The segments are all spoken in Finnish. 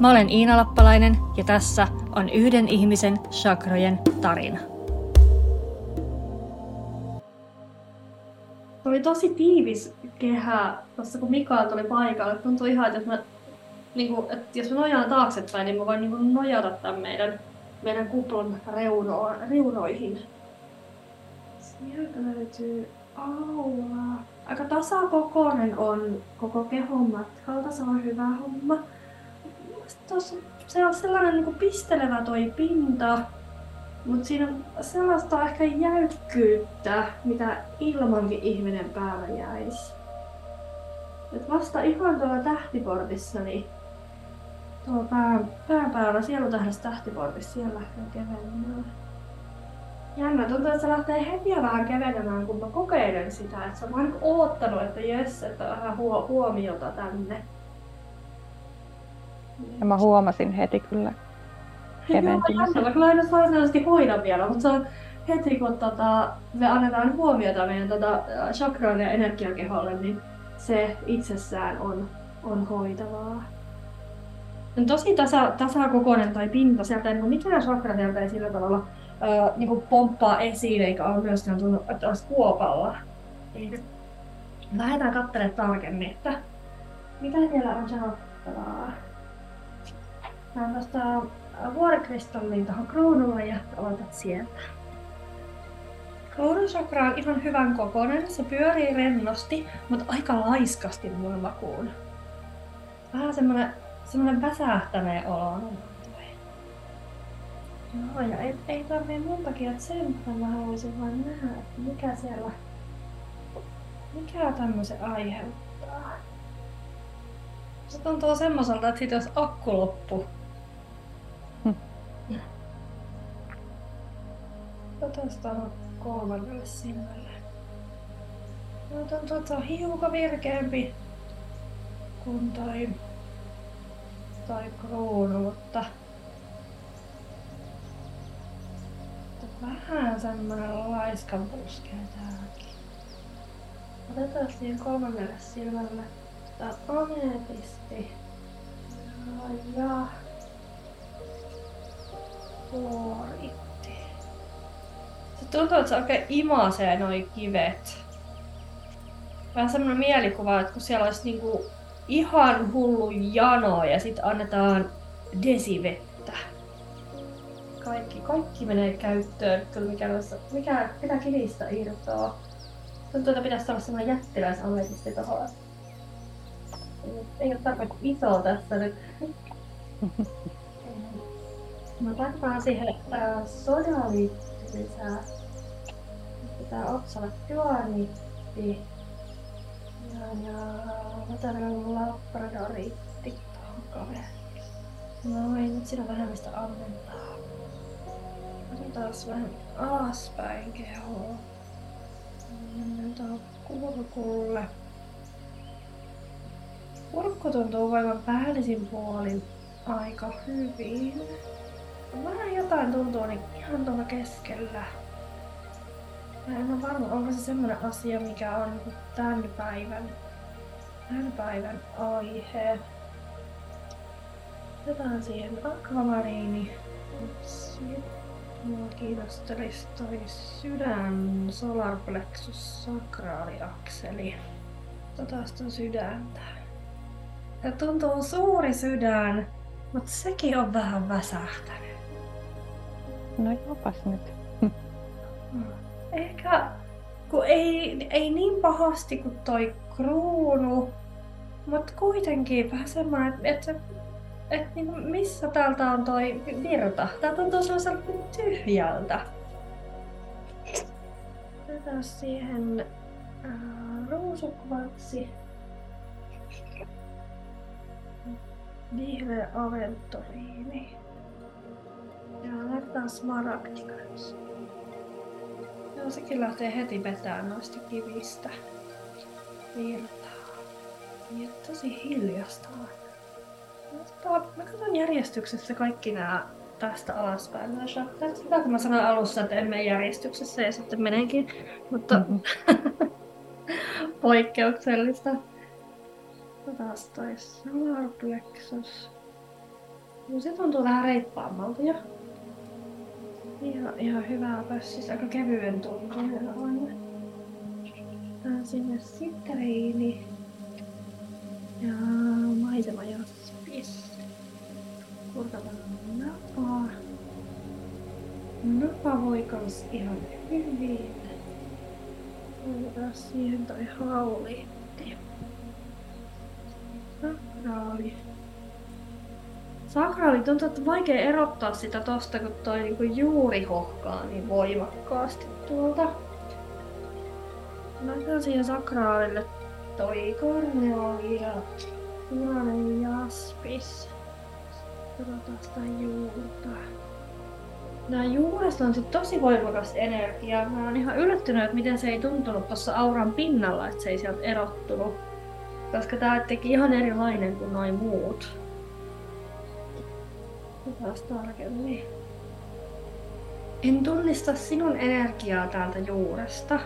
Mä olen Iina Lappalainen ja tässä on yhden ihmisen chakrojen tarina. Oli tosi tiivis kehä tuossa kun Mikael tuli paikalle. Tuntui ihan, että mä, niin kuin, että jos mä nojaan taaksepäin, niin mä voin niin kuin nojata tämän meidän, meidän kuplan reuno, reunoihin. Sieltä löytyy aula. Aika tasakokoinen on koko kehon matkalta, se on hyvä homma. Tuossa se on sellainen niin kuin pistelevä toi pinta, mutta siinä on sellaista ehkä jäykkyyttä, mitä ilmankin ihminen päällä jäisi. Et vasta ihan tuolla tähtiportissa, niin tuolla pää, pääpäällä sielutähdessä tähtiportissa, siellä lähtee kevennään. Jännä, tuntuu, että se lähtee heti vähän kevenemään, kun mä kokeilen sitä. Että se on vaan oottanut, että jes, että vähän huomiota tänne. Ja mä huomasin heti kyllä keventymisen. Joo, kyllä aina varsinaisesti hoida vielä, mutta se on heti kun tota, me annetaan huomiota meidän tota, chakroille ja energiakeholle, niin se itsessään on, on hoitavaa. On tosi tasa, tasakokoinen tai pinta, sieltä ei niin mikään chakra sieltä ei sillä tavalla ö, niin kuin pomppaa esiin, eikä ole myöskään tunnu, että olisi kuopalla. Niin lähdetään katselemaan tarkemmin, että mitä siellä on sanottavaa. Mä tuosta vuorikristalliin tuohon kruunulle ja aloitat sieltä. Kruunusakra on ihan hyvän kokoinen, se pyörii rennosti, mutta aika laiskasti mun makuun. Vähän semmonen, semmonen väsähtäneen olo Joo, ja ei, ei tarvii montakin tsemppäillä, mä haluaisin vain nähdä, että mikä siellä, mikä tämmöisen aiheuttaa. Se tuntuu semmoiselta, että sit jos akku loppuu, Otetaan kolmannelle silmälle. Otan tuota hiukan virkeämpi kuin toi, toi kruunu, mutta vähän semmonen laiskanpuus käy täälläkin. Otetaan siihen kolmannelle silmälle tää ametisti. Ja, ja fluoritti. Se tuntuu, että se oikein imasee noi kivet. Vähän semmoinen mielikuva, että kun siellä olisi niinku ihan hullu jano ja sitten annetaan desivettä. Kaikki, kaikki menee käyttöön, kyllä mikä, mikä, mitä kivistä irtoaa. Tuntuu, että pitäisi olla semmoinen jättiläisametisti tuohon. Ei ole tarpeeksi iso tässä nyt. Mä laitetaan siihen äh, lisää. Pitää otsalle tyanitti. Ja, ja Lateran labradoriitti tuohon kaveriksi. Noin, nyt siinä on vähän mistä ammentaa. Otetaan vähän alaspäin kehoa. Mennään kurkulle. Kurkku tuntuu voivan päällisin puolin aika hyvin. Vähän jotain tuntuu niin ihan tuolla keskellä. Mä en ole varma, onko se semmoinen asia, mikä on tämän päivän, tämän päivän aihe. Otetaan siihen akvamariini. Mua kiinnostelisi toi sydän, solarplexus, sakraaliakseli. Otetaan sitä sydäntä. Ja tuntuu suuri sydän, mutta sekin on vähän väsähtänyt. No jopas nyt. Ehkä kun ei, ei niin pahasti kuin toi kruunu, mutta kuitenkin vähän semmoinen, että, että, että niin missä täältä on toi virta. Tää tuntuu sellaiselta tyhjältä. Otetaan siihen äh, ruusukvartsi. Vihreä aventoriini. Ja laitetaan smaragdi kanssa. Joo, sekin lähtee heti vetään noista kivistä. Virtaa. Ja tosi hiljasta on. Mä katson järjestyksessä kaikki nämä tästä alaspäin. Nämä chapterit. Sitä kun mä sanoin alussa, että en mene järjestyksessä ja sitten menenkin. Mutta Mhm. poikkeuksellista. Taas toi Solar Plexus. No se tuntuu vähän reippaammalta jo. Ihan, ihan hyvää siis aika kevyen tuntuinen on. Tää sinne sitriini. Ja maisema jaspis. Kurkataan napaa. Napa voi kans ihan hyvin. Laitetaan siihen toi hauliitti. Sakraali. Sakraali on vaikea erottaa sitä tosta, kun toi niinku juuri hohkaa niin voimakkaasti tuolta. Laitetaan siihen sakraalille toi korneoli ja punainen jaspis. Katsotaan sitä juurta. Nämä juuresta on sit tosi voimakas energia. Mä oon ihan yllättynyt, että miten se ei tuntunut tuossa auran pinnalla, että se ei sieltä erottunut. Koska tää teki ihan erilainen kuin noin muut. Taas tarkemmin. En tunnista sinun energiaa täältä juuresta.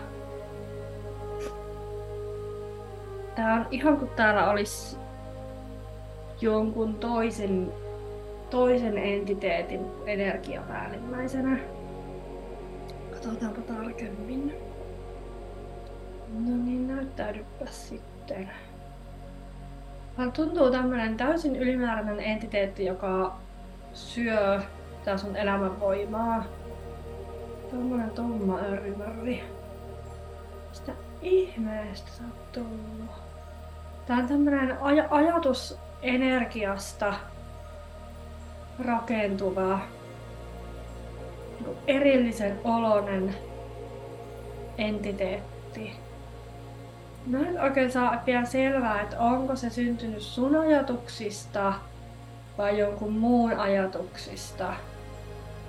Tää on ihan kuin täällä olisi jonkun toisen, toisen entiteetin energia päällimmäisenä. Katsotaanpa tarkemmin. No niin, näyttäydypä sitten. Hän tuntuu tämmönen täysin ylimääräinen entiteetti, joka syö tää sun elämänvoimaa. Tommonen tomma örvörri. Sitä ihmeestä sä oot tullut. Tää on tämmönen aj- ajatus energiasta rakentuva niinku erillisen olonen entiteetti. Mä en oikein saa vielä selvää, että onko se syntynyt sun ajatuksista vai jonkun muun ajatuksista.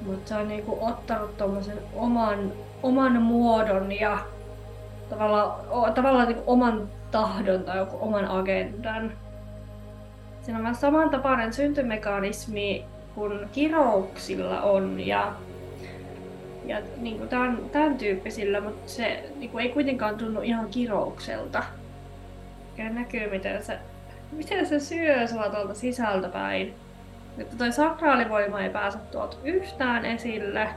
Mutta se on niinku ottanut tommosen oman, oman muodon ja tavallaan, o, tavallaan niinku oman tahdon tai joku oman agendan. Siinä on vähän samantapainen syntymekanismi kuin kirouksilla on ja, ja niin kuin tämän, tämän tyyppisillä, mutta se niin kuin ei kuitenkaan tunnu ihan kiroukselta. Ja näkyy, miten se, miten se syö sua tuolta sisältä päin. Että toi sakraalivoima ei pääse tuolta yhtään esille,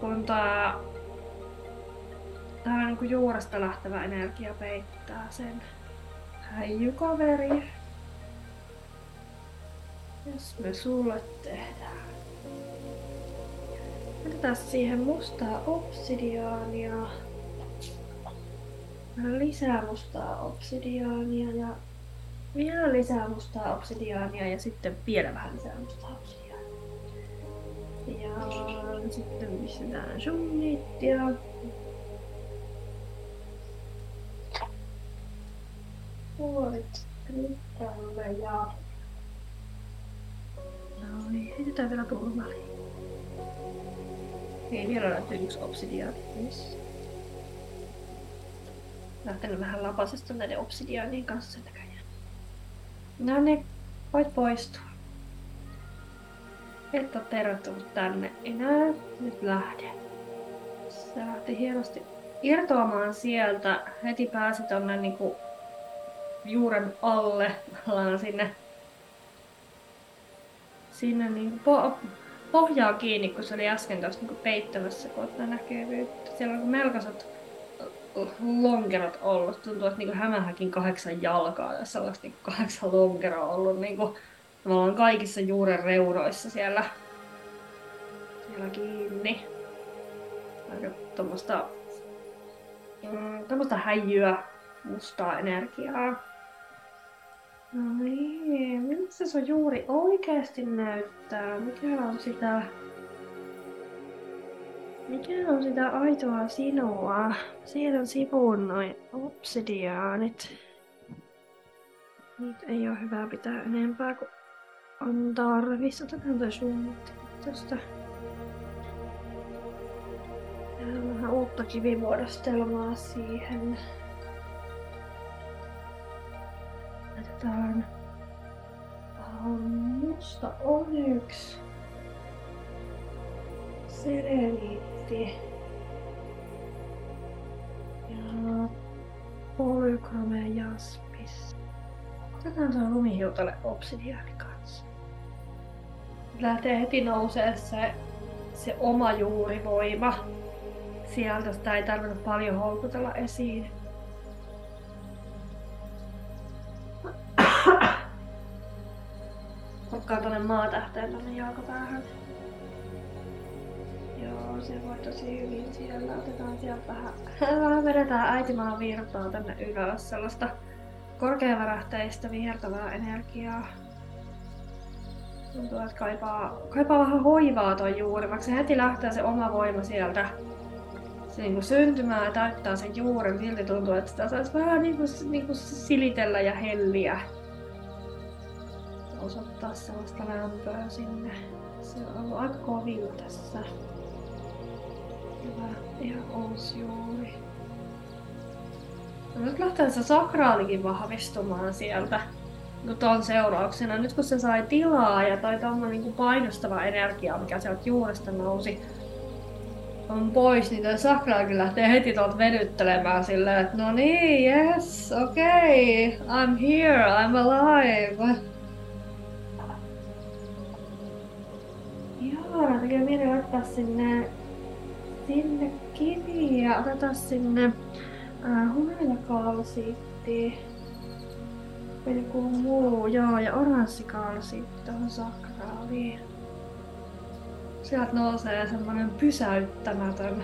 kun tää, tää niin kuin juuresta lähtevä energia peittää sen. Häijykaveri. Jos me sulle tehdään. Laitetaan siihen mustaa obsidiaania. Lisää mustaa obsidiaania ja vielä lisää mustaa obsidiaania ja sitten vielä vähän lisää mustaa obsidiaania. Ja sitten pistetään sunnittia. Puolit kristalle ja... No niin, heitetään vielä tuohon väliin. Ei vielä löytyy yksi obsidiaani. Lähtenyt vähän lapasesta näiden obsidiaanien kanssa näköjään. No niin, voit poistua. Et ole tervetullut tänne enää. Nyt lähde. Se lähti hienosti irtoamaan sieltä. Heti pääsi tonne niinku juuren alle, ollaan sinne, sinne niin po, pohjaa kiinni, kun se oli äsken tuossa niin peittämässä kohtaa näkyvyyttä. Siellä on melkoiset lonkerot ollut. Tuntuu, että niin hämähäkin kahdeksan jalkaa ja sellaista niin kahdeksan lonkeroa ollut niin kuin, tavallaan kaikissa juuren reunoissa siellä, siellä kiinni. Aika tuommoista mm, häijyä, mustaa energiaa. No niin, miltä se sun juuri oikeasti näyttää? Mikä on sitä... Mikä on sitä aitoa sinua? Siellä on sivuun noin obsidiaanit. Niitä ei ole hyvä pitää enempää kuin on tarvis. Otetaan toi summutti tästä. Ja vähän uutta kivimuodostelmaa siihen. Laitetaan musta onyx. Sereniitti. Ja polychrome jaspis. Otetaan tuo lumihiutalle obsidiaani kanssa. Lähtee heti nousee se, se oma juurivoima. Sieltä sitä ei tarvinnut paljon houkutella esiin. Otkaa tonne maatähteen tonne jalkapäähän. Se voi tosi hyvin siellä. Otetaan sieltä vähän, vähän vedetään äitimaan virtaa tänne ylös. Sellaista korkeavärähteistä vihertävää energiaa. Tuntuu, että kaipaa, kaipaa vähän hoivaa toi juuri, vaikka se heti lähtee se oma voima sieltä se niin syntymään ja täyttää sen juuren, silti tuntuu, että sitä saisi vähän niin kuin, niin kuin silitellä ja helliä. Osoittaa sellaista lämpöä sinne. Se on ollut aika kovilla tässä. Hyvä, ihan uusi juuri. No nyt lähtee se sakraalikin vahvistumaan sieltä no ton seurauksena. Nyt kun se sai tilaa ja toi tommonen niin painostava energia, mikä sieltä juuresta nousi, on pois, niin toi sakraakin lähtee heti tuolta venyttelemään silleen, että no niin, yes, okei, okay, I'm here, I'm alive. Joo, tekee mieli ottaa sinne, sinne kiviä, otetaan sinne äh, hunajakalsiitti. Joku muu, joo, ja oranssikalsiitti tuohon sakraaliin sieltä nousee semmoinen pysäyttämätön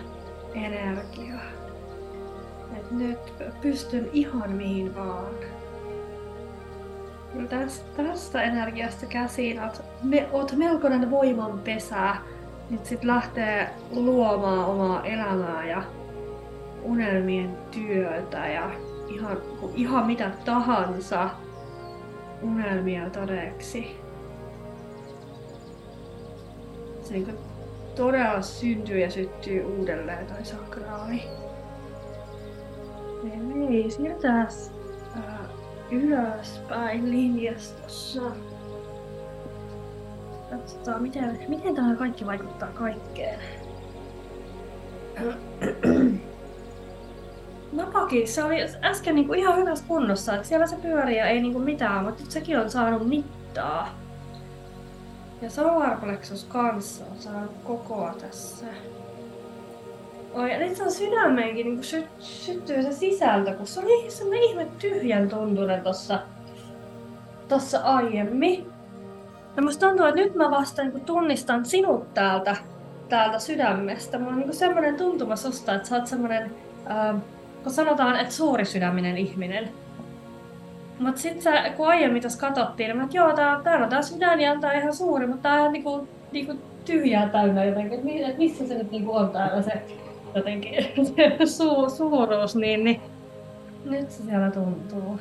energia. Et nyt pystyn ihan mihin vaan. Kyllä tästä, tästä energiasta käsiin oot, me, oot melkoinen voimanpesä. Nyt sit lähtee luomaan omaa elämää ja unelmien työtä ja ihan, ihan mitä tahansa unelmia todeksi se niin todella syntyy ja syttyy uudelleen toi sakraali. Ei, siirrytään äh, ylöspäin linjastossa. Katsotaan, miten, miten tämä kaikki vaikuttaa kaikkeen. Napaki, se oli äsken niinku ihan hyvässä kunnossa, että siellä se pyörii ja ei niinku mitään, mutta nyt sekin on saanut mittaa. Ja Solar Plexus kanssa on saanut kokoa tässä. Oi, ja nyt on sydämeenkin niin sy- syttyy se sisältö, kun se oli semmonen ihme tyhjän tuntunen tossa, tossa aiemmin. Ja musta tuntuu, että nyt mä vasta niin tunnistan sinut täältä, täältä sydämestä. Mulla on niin semmoinen tuntuma susta, että sä oot semmonen, äh, kun sanotaan, että suuri sydäminen ihminen. Mut sit sä, kun aiemmin tässä katsottiin, niin mä, että joo, tää, täällä on taas sydän ja tää on ihan suuri, mutta tää on niinku, niinku tyhjää täynnä jotenkin, että et missä se nyt niinku on täällä se jotenkin se su, suuruus, niin, niin nyt se siellä tuntuu.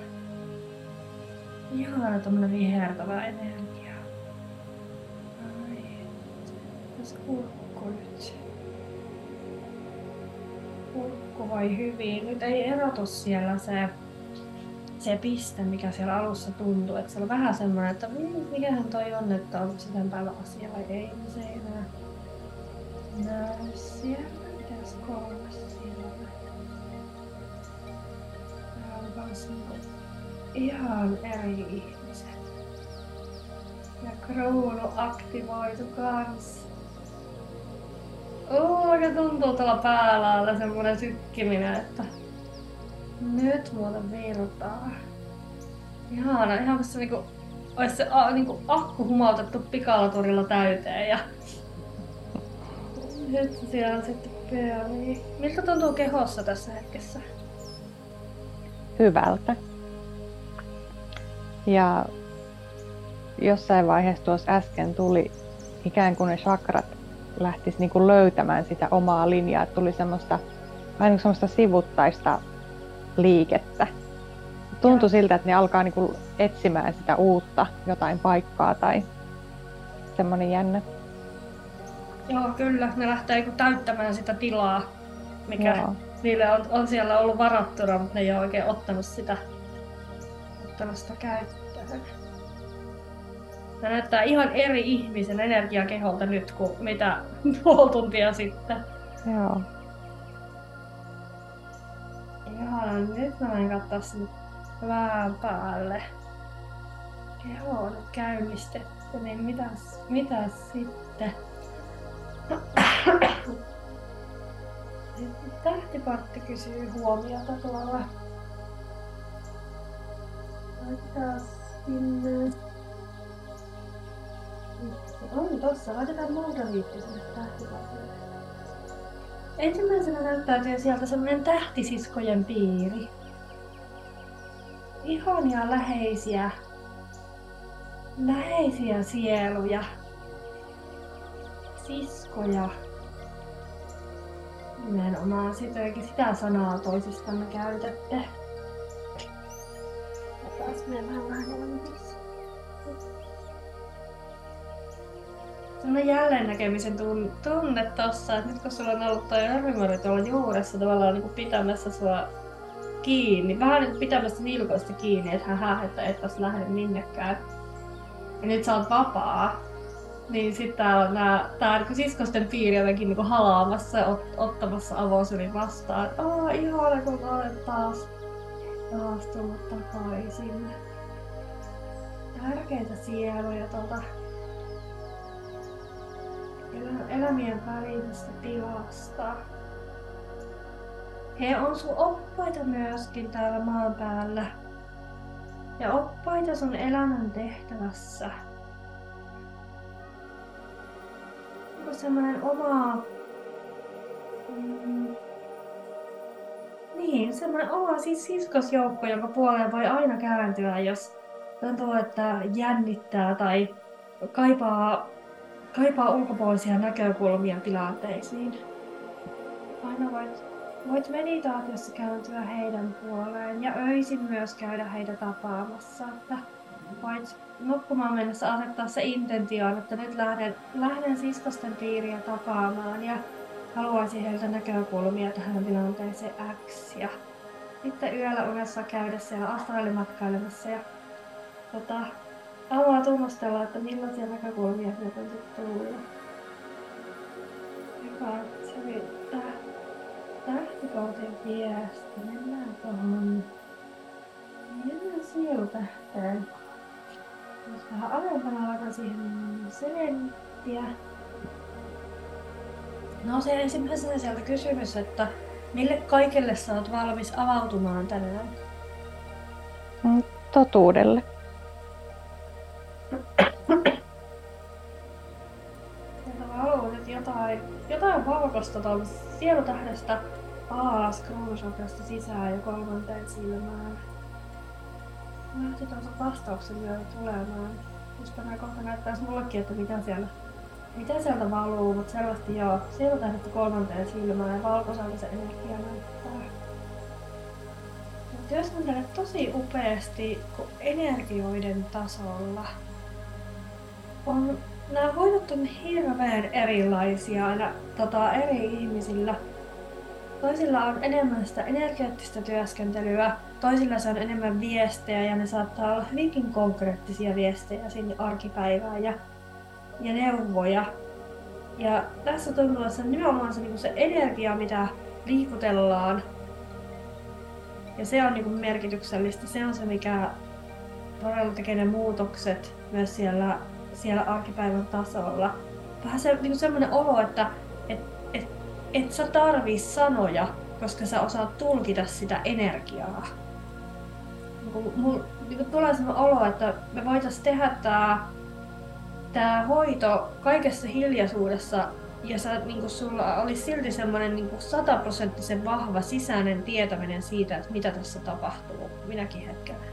Ihana tommonen vihertävä energia. Tässä kurkku nyt. Kurkku vai hyvin? Nyt ei erotu siellä se se piste, mikä siellä alussa tuntuu, että se on vähän semmoinen, että mikähän toi on, että onko se tämän päivän asia vai ei, niin se ei enää näy siellä. Mitäs kolmas siellä Täällä on niinku ihan eri ihmiset. Ja kruunu aktivoitu kans. Oo, ja tuntuu tuolla päällä semmonen sykkiminen, että nyt muuten virtaa. Ihana, ihan kuin se niinku, olisi se a, niinku akku humautettu pikalaturilla täyteen ja nyt siellä sitten pyörii. Miltä tuntuu kehossa tässä hetkessä? Hyvältä. Ja jossain vaiheessa tuossa äsken tuli ikään kuin ne chakrat lähtis niin löytämään sitä omaa linjaa. Tuli semmoista, vähän niin semmoista sivuttaista liikettä. tuntui siltä, että ne alkaa niinku etsimään sitä uutta jotain paikkaa tai semmoinen jännä. Joo, kyllä. Ne lähtee niinku täyttämään sitä tilaa, mikä Joo. niille on, on siellä ollut varattuna, mutta ne ei ole oikein ottanut sitä, ottanut sitä käyttöön. Se näyttää ihan eri ihmisen energiakeholta nyt kuin mitä puoli tuntia sitten. Joo. Joo, nyt mä menen katsoa sinne vähän päälle. Keho on nyt käynnistetty, niin mitäs, mitäs sitten? Sitten tähtipartti kysyy huomiota tuolla. Laitetaan sinne. On tossa, laitetaan Maldaviitti sinne tähtipartille. Ensimmäisenä näyttäytyy sieltä semmonen tähtisiskojen piiri. Ihania läheisiä, läheisiä sieluja, siskoja. Nimenomaan sitäkin sitä sanaa toisistanne käytätte. Taas me vähän vähän Sellainen jälleen näkemisen tunne tossa, että nyt kun sulla on ollut toi örvimori tuolla juuressa tavallaan niin kuin pitämässä sua kiinni, vähän niin kuin pitämässä nilkoista kiinni, että hän että et tässä lähde minnekään. Ja nyt sä oot vapaa. Niin sitten täällä on nää, tää niin siskosten piiri jotenkin niin halaamassa ot, ottamassa avosylin vastaan. Aa, ihana kun olet taas, taas tullut takaisin. Tärkeitä sieluja tuolta elämien välisestä tilasta. He on sun oppaita myöskin täällä maan päällä. Ja oppaita sun elämän tehtävässä. Onko semmoinen oma... Mm, niin, semmoinen oma siis siskosjoukko, jonka puoleen voi aina kääntyä, jos tuntuu, että jännittää tai kaipaa kaipaa ulkopuolisia näkökulmia tilanteisiin. Aina voit, voit meditaatiossa kääntyä heidän puoleen ja öisin myös käydä heitä tapaamassa. Että voit nukkumaan mennessä asettaa se intentioon, että nyt lähden, lähden siskosten piiriä tapaamaan ja haluaisin heiltä näkökulmia tähän tilanteeseen X. Ja sitten yöllä unessa käydä siellä astraalimatkailemassa ja tota, haluaa tunnustella, että millaisia näkökulmia sieltä on sitten tullut. Hyvä, se oli tähtikautin viesti. Mennään tuohon. Mennään sieltähteen. Jos vähän alempana alkaa siihen selenttiä. No se ensimmäisenä sieltä kysymys, että mille kaikelle sä oot valmis avautumaan tänään? Mm, totuudelle. Valkoista tuolta sielutähdestä alas kronosakrasta sisään ja kolmanteen silmään. Lähti tuossa vastauksen vielä tulemaan. Koska nämä kohta näyttäisi mullekin, että mitä siellä, mitä sieltä valuu, mutta selvästi joo. Sielutähdestä kolmanteen silmään ja valkoiselta se energia näyttää. Työskentelet tosi upeasti energioiden tasolla. On nämä hoidot on hirveän erilaisia aina tota, eri ihmisillä. Toisilla on enemmän sitä energeettistä työskentelyä, toisilla se on enemmän viestejä ja ne saattaa olla hyvinkin konkreettisia viestejä sinne arkipäivään ja, ja neuvoja. Ja tässä on nimenomaan se, niin se energia, mitä liikutellaan. Ja se on niin merkityksellistä. Se on se, mikä todella tekee ne muutokset myös siellä siellä arkipäivän tasolla. Vähän se, niin semmoinen olo, että et, et, et sä tarvii sanoja, koska sä osaat tulkita sitä energiaa. Niin mulla niin tulee semmoinen olo, että me voitaisiin tehdä tämä tää hoito kaikessa hiljaisuudessa ja sä, niin sulla olisi silti semmoinen niin sataprosenttisen vahva sisäinen tietäminen siitä, että mitä tässä tapahtuu minäkin hetkellä.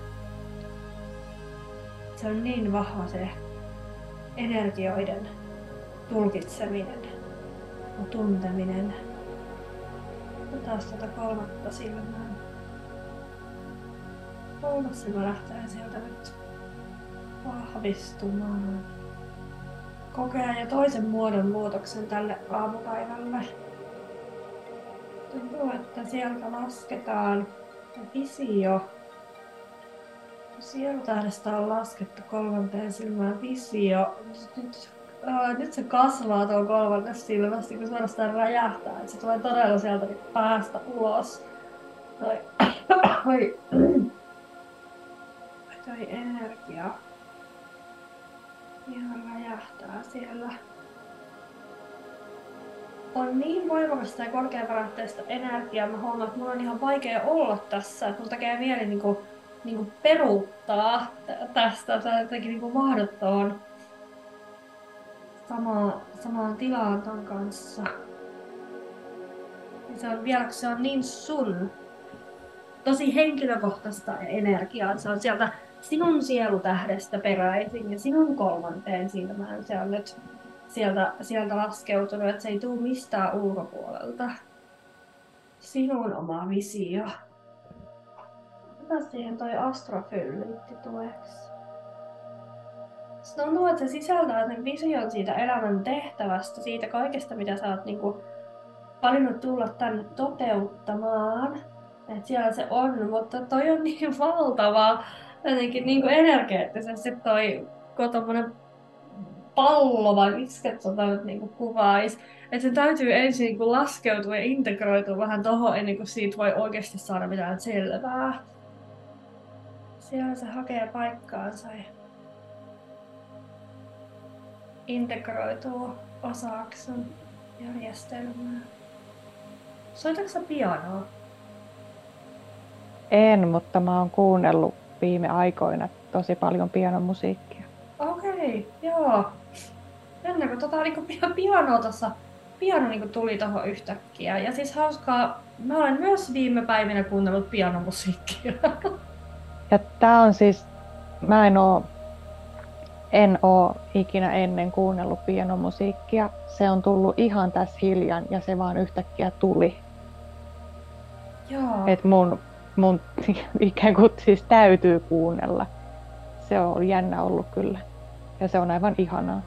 Se on niin vahva se energioiden tulkitseminen ja tunteminen. Ja taas tuota kolmatta silmää. kolmas silmä lähtee sieltä nyt vahvistumaan. Kokee jo toisen muodon muutoksen tälle aamupäivälle. Tuntuu, että sieltä lasketaan visio. Sielutähdestä on laskettu kolmanteen silmään visio. Nyt, ää, nyt se kasvaa tuo kolmannes silmästä, kun suorastaan räjähtää. Se tulee todella sieltä päästä ulos. Toi, toi, toi energia ihan räjähtää siellä on niin voimakasta ja korkeaparatteista energiaa, mä huomaan, että mulla on ihan vaikea olla tässä. Mulla tekee mieli niinku, niinku peruuttaa tästä tai jotenkin niinku mahdottoon samaa, samaan tilaan ton kanssa. Ja se on vielä, se on niin sun, tosi henkilökohtaista energiaa. Se on sieltä sinun sielutähdestä peräisin ja sinun kolmanteen silmään. Se on nyt sieltä, sieltä laskeutunut, että se ei tule mistään ulkopuolelta. Sinun oma visio. Ota siihen toi astrofylliitti tueksi. Se tuntuu, että se sisältää sen vision siitä elämän tehtävästä, siitä kaikesta, mitä sä oot niinku valinnut tulla tänne toteuttamaan. Että siellä se on, mutta toi on niin valtava jotenkin niin kuin energeettisesti toi tommonen pallo vai miksi tota nyt niinku kuvaisi. Että se täytyy ensin niinku laskeutua ja integroitua vähän tohon ennen kuin siitä voi oikeasti saada mitään selvää. Siellä se hakee paikkaansa ja integroituu osaksi sun järjestelmää. Soitatko pianoa? En, mutta mä oon kuunnellut viime aikoina tosi paljon pianomusiikkia. Okei, okay, joo. Jännä, kun tota niinku pianoa tuossa, piano niinku tuli tuohon yhtäkkiä. Ja siis hauskaa, mä olen myös viime päivinä kuunnellut pianomusiikkia. Ja tää on siis, mä en oo, en oo ikinä ennen kuunnellut pianomusiikkia. Se on tullut ihan tässä hiljan ja se vaan yhtäkkiä tuli. Joo. Et mun, mun ikään kuin siis täytyy kuunnella. Se on jännä ollut kyllä. Ja se on aivan ihanaa.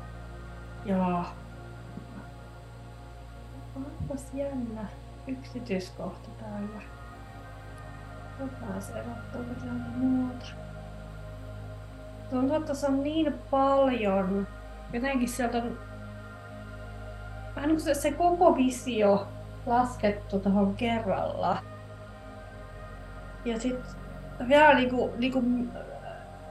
Joo. Onpas jännä yksityiskohta täällä. Jotain erottuuko täältä muuta. Tuntuu, että tässä on niin paljon. Jotenkin sieltä on vähän niin kuin se, se koko visio laskettu tuohon kerralla. Ja sitten vielä niinku, niinku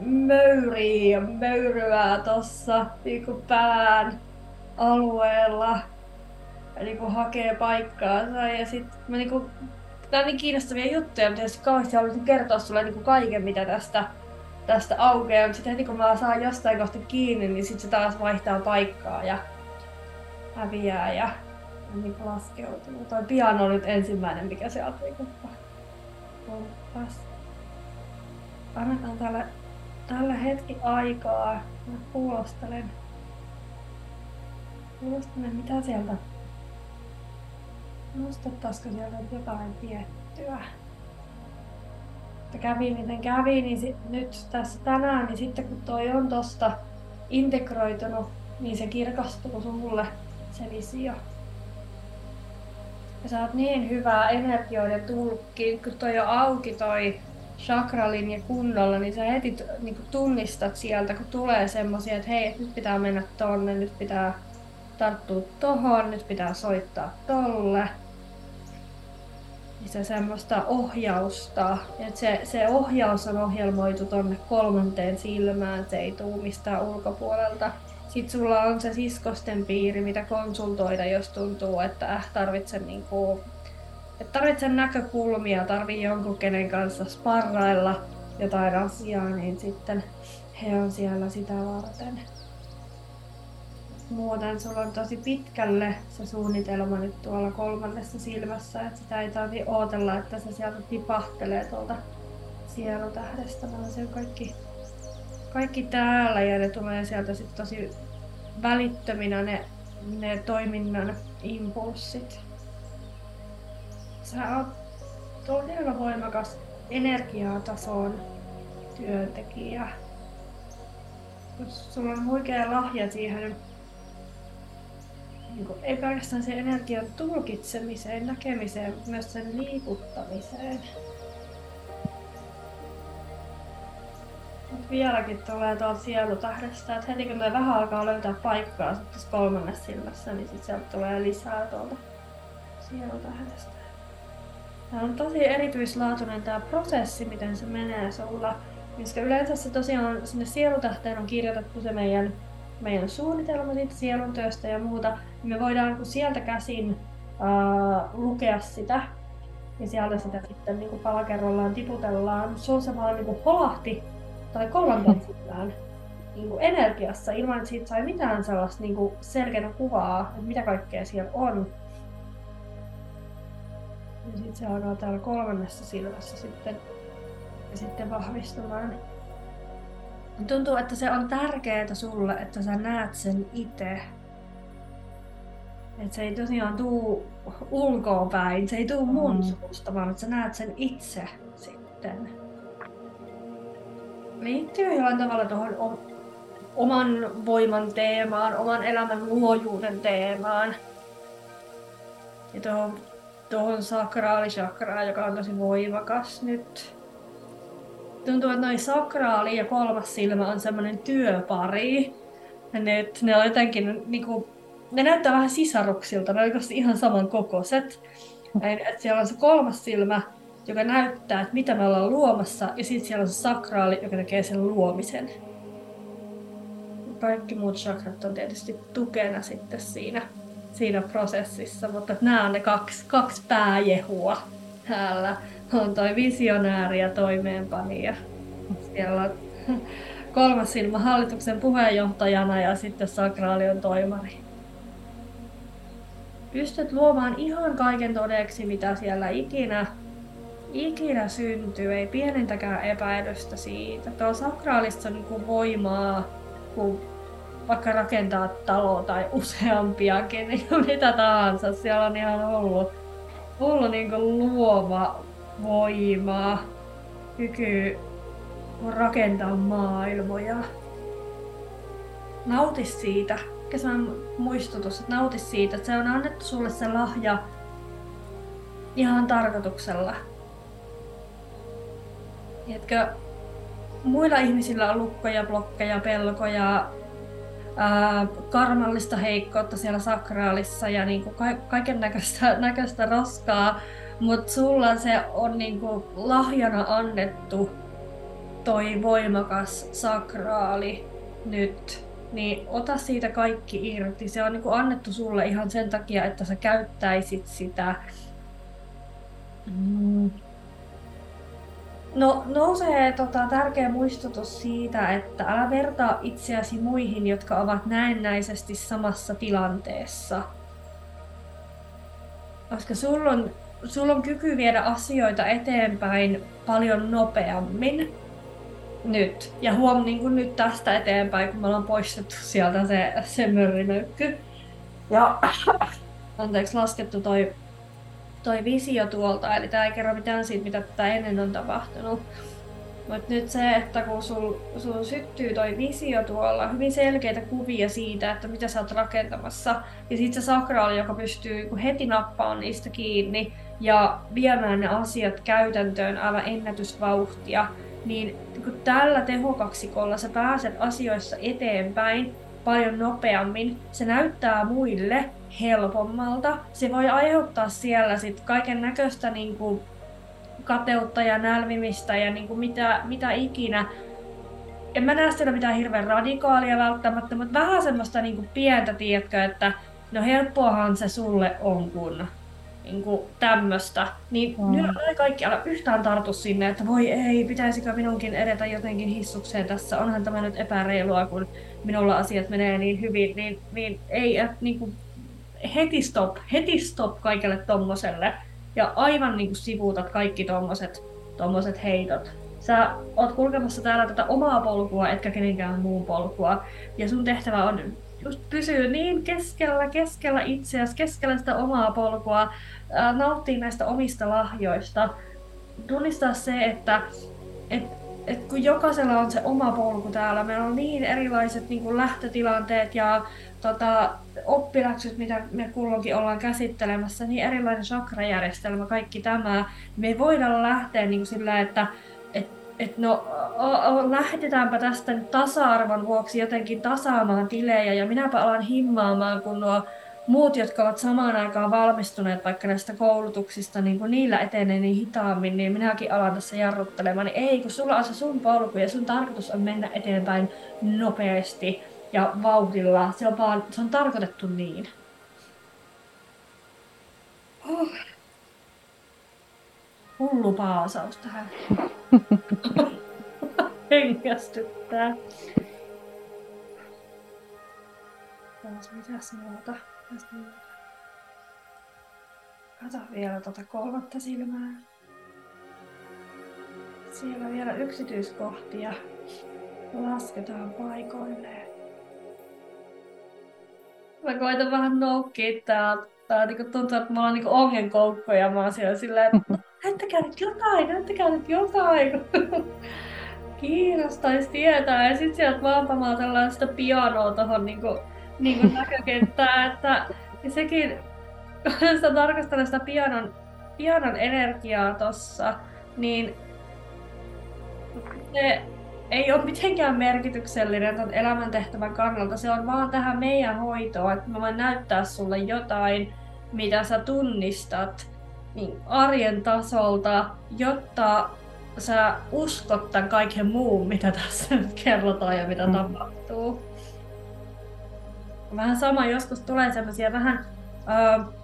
möyrii ja möyryää tossa niinku pään alueella. Ja niinku hakee paikkaansa ja sit mä niinku Tää on niin kiinnostavia juttuja, mutta tietysti kauheasti haluaisin kertoa sulle niinku kaiken mitä tästä, tästä aukeaa, mutta sitten heti kun mä saan jostain kohta kiinni, niin sit se taas vaihtaa paikkaa ja häviää ja, niin laskeutuu. Toi piano on nyt ensimmäinen, mikä sieltä niinku pomppasi. Annetaan tälle tällä hetki aikaa. Mä kuulostelen. Kuulostelen mitä sieltä. Nostettaisiko sieltä jotain tiettyä? Että kävi miten kävi, niin sit, nyt tässä tänään, niin sitten kun toi on tosta integroitunut, niin se kirkastuu sulle se visio. Ja sä oot niin hyvää energioiden tulkki, kun toi on auki toi chakralinja kunnolla, niin sä heti niin tunnistat sieltä, kun tulee semmoisia, että hei, nyt pitää mennä tonne, nyt pitää tarttua tohon, nyt pitää soittaa tolle. Se semmoista ohjausta, että se, se ohjaus on ohjelmoitu tonne kolmanteen silmään, se ei tuu mistään ulkopuolelta. Sitten sulla on se siskosten piiri, mitä konsultoida, jos tuntuu, että äh, tarvitsen niinku et tarvitse näkökulmia, tarvii jonkun kenen kanssa sparrailla jotain asiaa, niin sitten he on siellä sitä varten. Muuten sulla on tosi pitkälle se suunnitelma nyt tuolla kolmannessa silmässä, että sitä ei tarvi ootella, että se sieltä tipahtelee tuolta sielutähdestä, vaan se on kaikki, kaikki täällä ja ne tulee sieltä sitten tosi välittöminä ne, ne toiminnan impulssit sä oot todella voimakas energiatasoon työntekijä. Sulla on huikea lahja siihen niin kuin, ei pelkästään sen energian tulkitsemiseen, näkemiseen, myös sen liikuttamiseen. Mut vieläkin tulee tuolta sielutähdestä, että heti kun me vähän alkaa löytää paikkaa tässä kolmannessa silmässä, niin sit sieltä tulee lisää tuolta sielutähdestä. Tämä on tosi erityislaatuinen tämä prosessi, miten se menee sulla. Koska yleensä se tosiaan sinne sielutähteen on kirjoitettu se meidän, meidän suunnitelma siitä sielun työstä ja muuta. Me voidaan sieltä käsin uh, lukea sitä ja sieltä sitä sitten niin palakerrollaan tiputellaan. Se on se vaan niin holahti tai kolmanteen niin kuin energiassa ilman, että siitä sai mitään sellaista niin kuin selkeää kuvaa, että mitä kaikkea siellä on. Ja sitten se alkaa täällä kolmannessa silmässä sitten, ja sitten vahvistumaan. Tuntuu, että se on tärkeää sulle, että sä näet sen itse. Että se ei tosiaan tuu ulkoa päin, se ei tuu mun mm. suusta, vaan että sä näet sen itse sitten liittyy jollain tavalla tuohon oman voiman teemaan, oman elämän luojuuden teemaan. Ja tuohon, tuohon sakraalisakraan, joka on tosi voimakas nyt. Tuntuu, että noin sakraali ja kolmas silmä on semmoinen työpari. Ja ne, ne on jotenkin niinku, ne näyttää vähän sisaruksilta, ne on ihan saman kokoiset. Et siellä on se kolmas silmä, joka näyttää, että mitä me ollaan luomassa, ja sitten siellä on se sakraali, joka tekee sen luomisen. Kaikki muut chakrat on tietysti tukena sitten siinä, siinä prosessissa, mutta nämä on ne kaksi, kaksi pääjehua täällä. On toi visionääri ja toimeenpanija. Siellä on kolmas silmä hallituksen puheenjohtajana ja sitten sakraali on toimari. Pystyt luomaan ihan kaiken todeksi, mitä siellä ikinä ikinä syntyy, ei pienintäkään epäilystä siitä. Tuo sakraalista on niin voimaa, kun vaikka rakentaa talo tai useampiakin, niin mitä tahansa. Siellä on ihan ollut, ollut niin luova voima, kyky rakentaa maailmoja. Nauti siitä. Kesän muistutus, että nauti siitä, että se on annettu sulle se lahja ihan tarkoituksella Etkö muilla ihmisillä on lukkoja, blokkeja, pelkoja, ää, karmallista heikkoutta siellä sakraalissa ja niin kuin ka- kaiken näköistä roskaa, mutta sulla se on niin kuin lahjana annettu toi voimakas sakraali nyt, niin ota siitä kaikki irti. Se on niin kuin annettu sulle ihan sen takia, että sä käyttäisit sitä mm, No nousee tota, tärkeä muistutus siitä, että älä vertaa itseäsi muihin, jotka ovat näennäisesti samassa tilanteessa. Koska sulla on, sulla on kyky viedä asioita eteenpäin paljon nopeammin nyt. Ja huom niin kuin nyt tästä eteenpäin, kun me ollaan poistettu sieltä se, se mörrimöykky. Ja anteeksi, laskettu toi toi visio tuolta, eli tämä ei kerro mitään siitä, mitä tätä ennen on tapahtunut. Mutta nyt se, että kun sul, sul syttyy toi visio tuolla, hyvin selkeitä kuvia siitä, että mitä sä oot rakentamassa, ja sitten se sakraali, joka pystyy heti nappaamaan niistä kiinni ja viemään ne asiat käytäntöön aivan ennätysvauhtia, niin kun tällä tehokaksikolla sä pääset asioissa eteenpäin paljon nopeammin, se näyttää muille helpommalta. Se voi aiheuttaa siellä sit kaiken näköistä niin kateutta ja nälvimistä ja niin kuin mitä, mitä ikinä. En mä näe siellä mitään hirveän radikaalia välttämättä, mutta vähän semmoista niin kuin pientä, tiedätkö, että no helppoahan se sulle on, kun niin kuin tämmöstä. Niin mm. nyt kaikki ala yhtään tartu sinne, että voi ei, pitäisikö minunkin edetä jotenkin hissukseen tässä. Onhan tämä nyt epäreilua, kun minulla asiat menee niin hyvin. Niin, niin ei, että niin kuin heti stop, heti stop kaikelle tommoselle. Ja aivan niin kuin sivuutat kaikki tommoset, tommoset heitot. Sä oot kulkemassa täällä tätä omaa polkua, etkä kenenkään muun polkua. Ja sun tehtävä on just pysyä niin keskellä, keskellä itseäsi, keskellä sitä omaa polkua, nauttia näistä omista lahjoista. Tunnistaa se, että, että et kun jokaisella on se oma polku täällä, meillä on niin erilaiset niin kuin lähtötilanteet ja tota, oppiläksyt, mitä me kulloinkin ollaan käsittelemässä, niin erilainen chakrajärjestelmä, kaikki tämä. Me ei voida lähteä niin sillä, että et, et no, lähdetäänpä tästä nyt tasa-arvon vuoksi jotenkin tasaamaan tilejä ja minäpä alan himmaamaan, kun nuo muut, jotka ovat samaan aikaan valmistuneet vaikka näistä koulutuksista, niin kun niillä etenee niin hitaammin, niin minäkin alan tässä jarruttelemaan. Niin ei, kun sulla on se sun polku ja sun tarkoitus on mennä eteenpäin nopeasti ja vauhdilla. Se on, vaan, se on tarkoitettu niin. Oh. Hullu paasaus tähän. Hengästyttää. Taas mitäs muuta? Kato vielä tuota kolmatta silmää. Siellä on vielä yksityiskohtia. Lasketaan paikoilleen. Mä koitan vähän noukkia täältä. Tää niinku tuntuu, että mulla on niinku ongenkoukko ja mä oon siellä silleen, että näyttäkää nyt jotain, näyttäkää nyt jotain. Kiinnostaisi tietää. Ja sit sieltä vaan pamautellaan sitä pianoa tohon niinku niin kuin näkökenttää, että sekin, kun sitä tarkastelee sitä pianon, pianon energiaa tossa, niin se ei ole mitenkään merkityksellinen ton elämäntehtävän kannalta. Se on vaan tähän meidän hoitoon, että mä voin näyttää sulle jotain, mitä sä tunnistat niin arjen tasolta, jotta sä uskot tämän kaiken muun, mitä tässä nyt kerrotaan ja mitä mm. tapahtuu vähän sama, joskus tulee semmoisia vähän uh,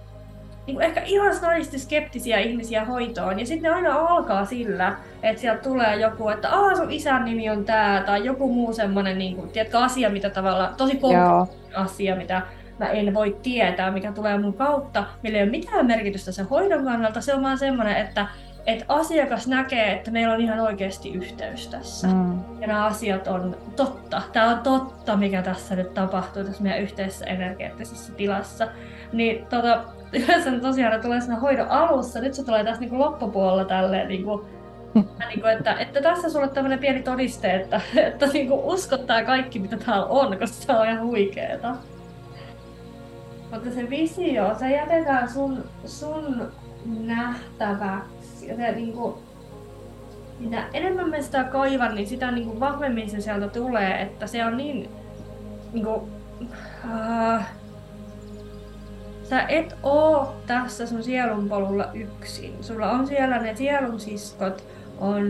niin kuin ehkä ihan snadisti skeptisiä ihmisiä hoitoon. Ja sitten ne aina alkaa sillä, että sieltä tulee joku, että Aa, sun isän nimi on tää, tai joku muu semmoinen niin kuin, tiedätkö, asia, mitä tavallaan, tosi konkreettinen asia, mitä mä en voi tietää, mikä tulee mun kautta, millä ei ole mitään merkitystä sen hoidon kannalta. Se on vaan semmoinen, että että asiakas näkee, että meillä on ihan oikeasti yhteys tässä. Mm. Ja nämä asiat on totta. Tämä on totta, mikä tässä nyt tapahtuu tässä meidän yhteisessä energeettisessä tilassa. Niin tota, yleensä tosiaan tulee siinä hoidon alussa, nyt se tulee tässä niinku loppupuolella tälleen niinku, niin kuin, että, että tässä sulle tämmöinen pieni todiste, että, että niin kuin uskottaa kaikki, mitä täällä on, koska se on ihan huikeeta. Mutta se visio, se jätetään sun, sun nähtäväksi ja se niin kuin, mitä enemmän me sitä kaivan, niin sitä niin kuin vahvemmin se sieltä tulee, että se on niin, niin kuin, uh, sä et oo tässä sun sielunpolulla yksin. Sulla on siellä ne sielun siskot, on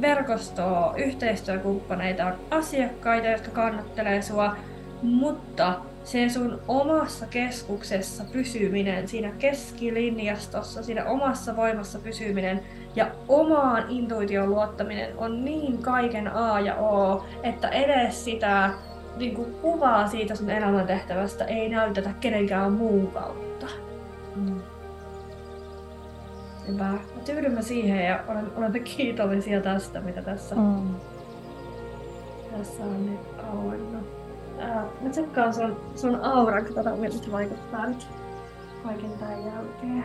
verkostoa, yhteistyökumppaneita, on asiakkaita, jotka kannattelee sua, mutta se sun omassa keskuksessa pysyminen, siinä keskilinjastossa, siinä omassa voimassa pysyminen ja omaan intuition luottaminen on niin kaiken A ja O, että edes sitä niin kuin kuvaa siitä sun elämäntehtävästä ei näytetä kenenkään muun kautta. Mm. Hyvä. Tyydymme siihen ja olemme kiitollisia tästä, mitä tässä, mm. tässä on nyt auennut. Ää, mä tsekkaan sun, sun auran, katsotaan miltä se vaikuttaa nyt kaiken tämän jälkeen.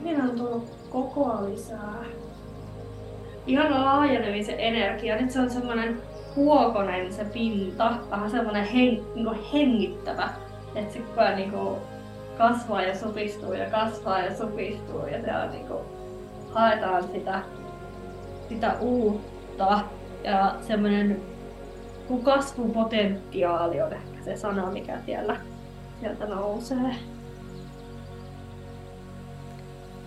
Minä on tullut koko lisää. Ihan laajenemisen energia. Nyt se on semmonen huokonen se pinta, vähän semmonen hen, niinku hengittävä. Että se koko ajan niinku kasvaa ja supistuu ja kasvaa ja supistuu ja siellä niinku haetaan sitä, sitä uutta ja semmoinen kun kasvupotentiaali on ehkä se sana, mikä siellä, sieltä nousee.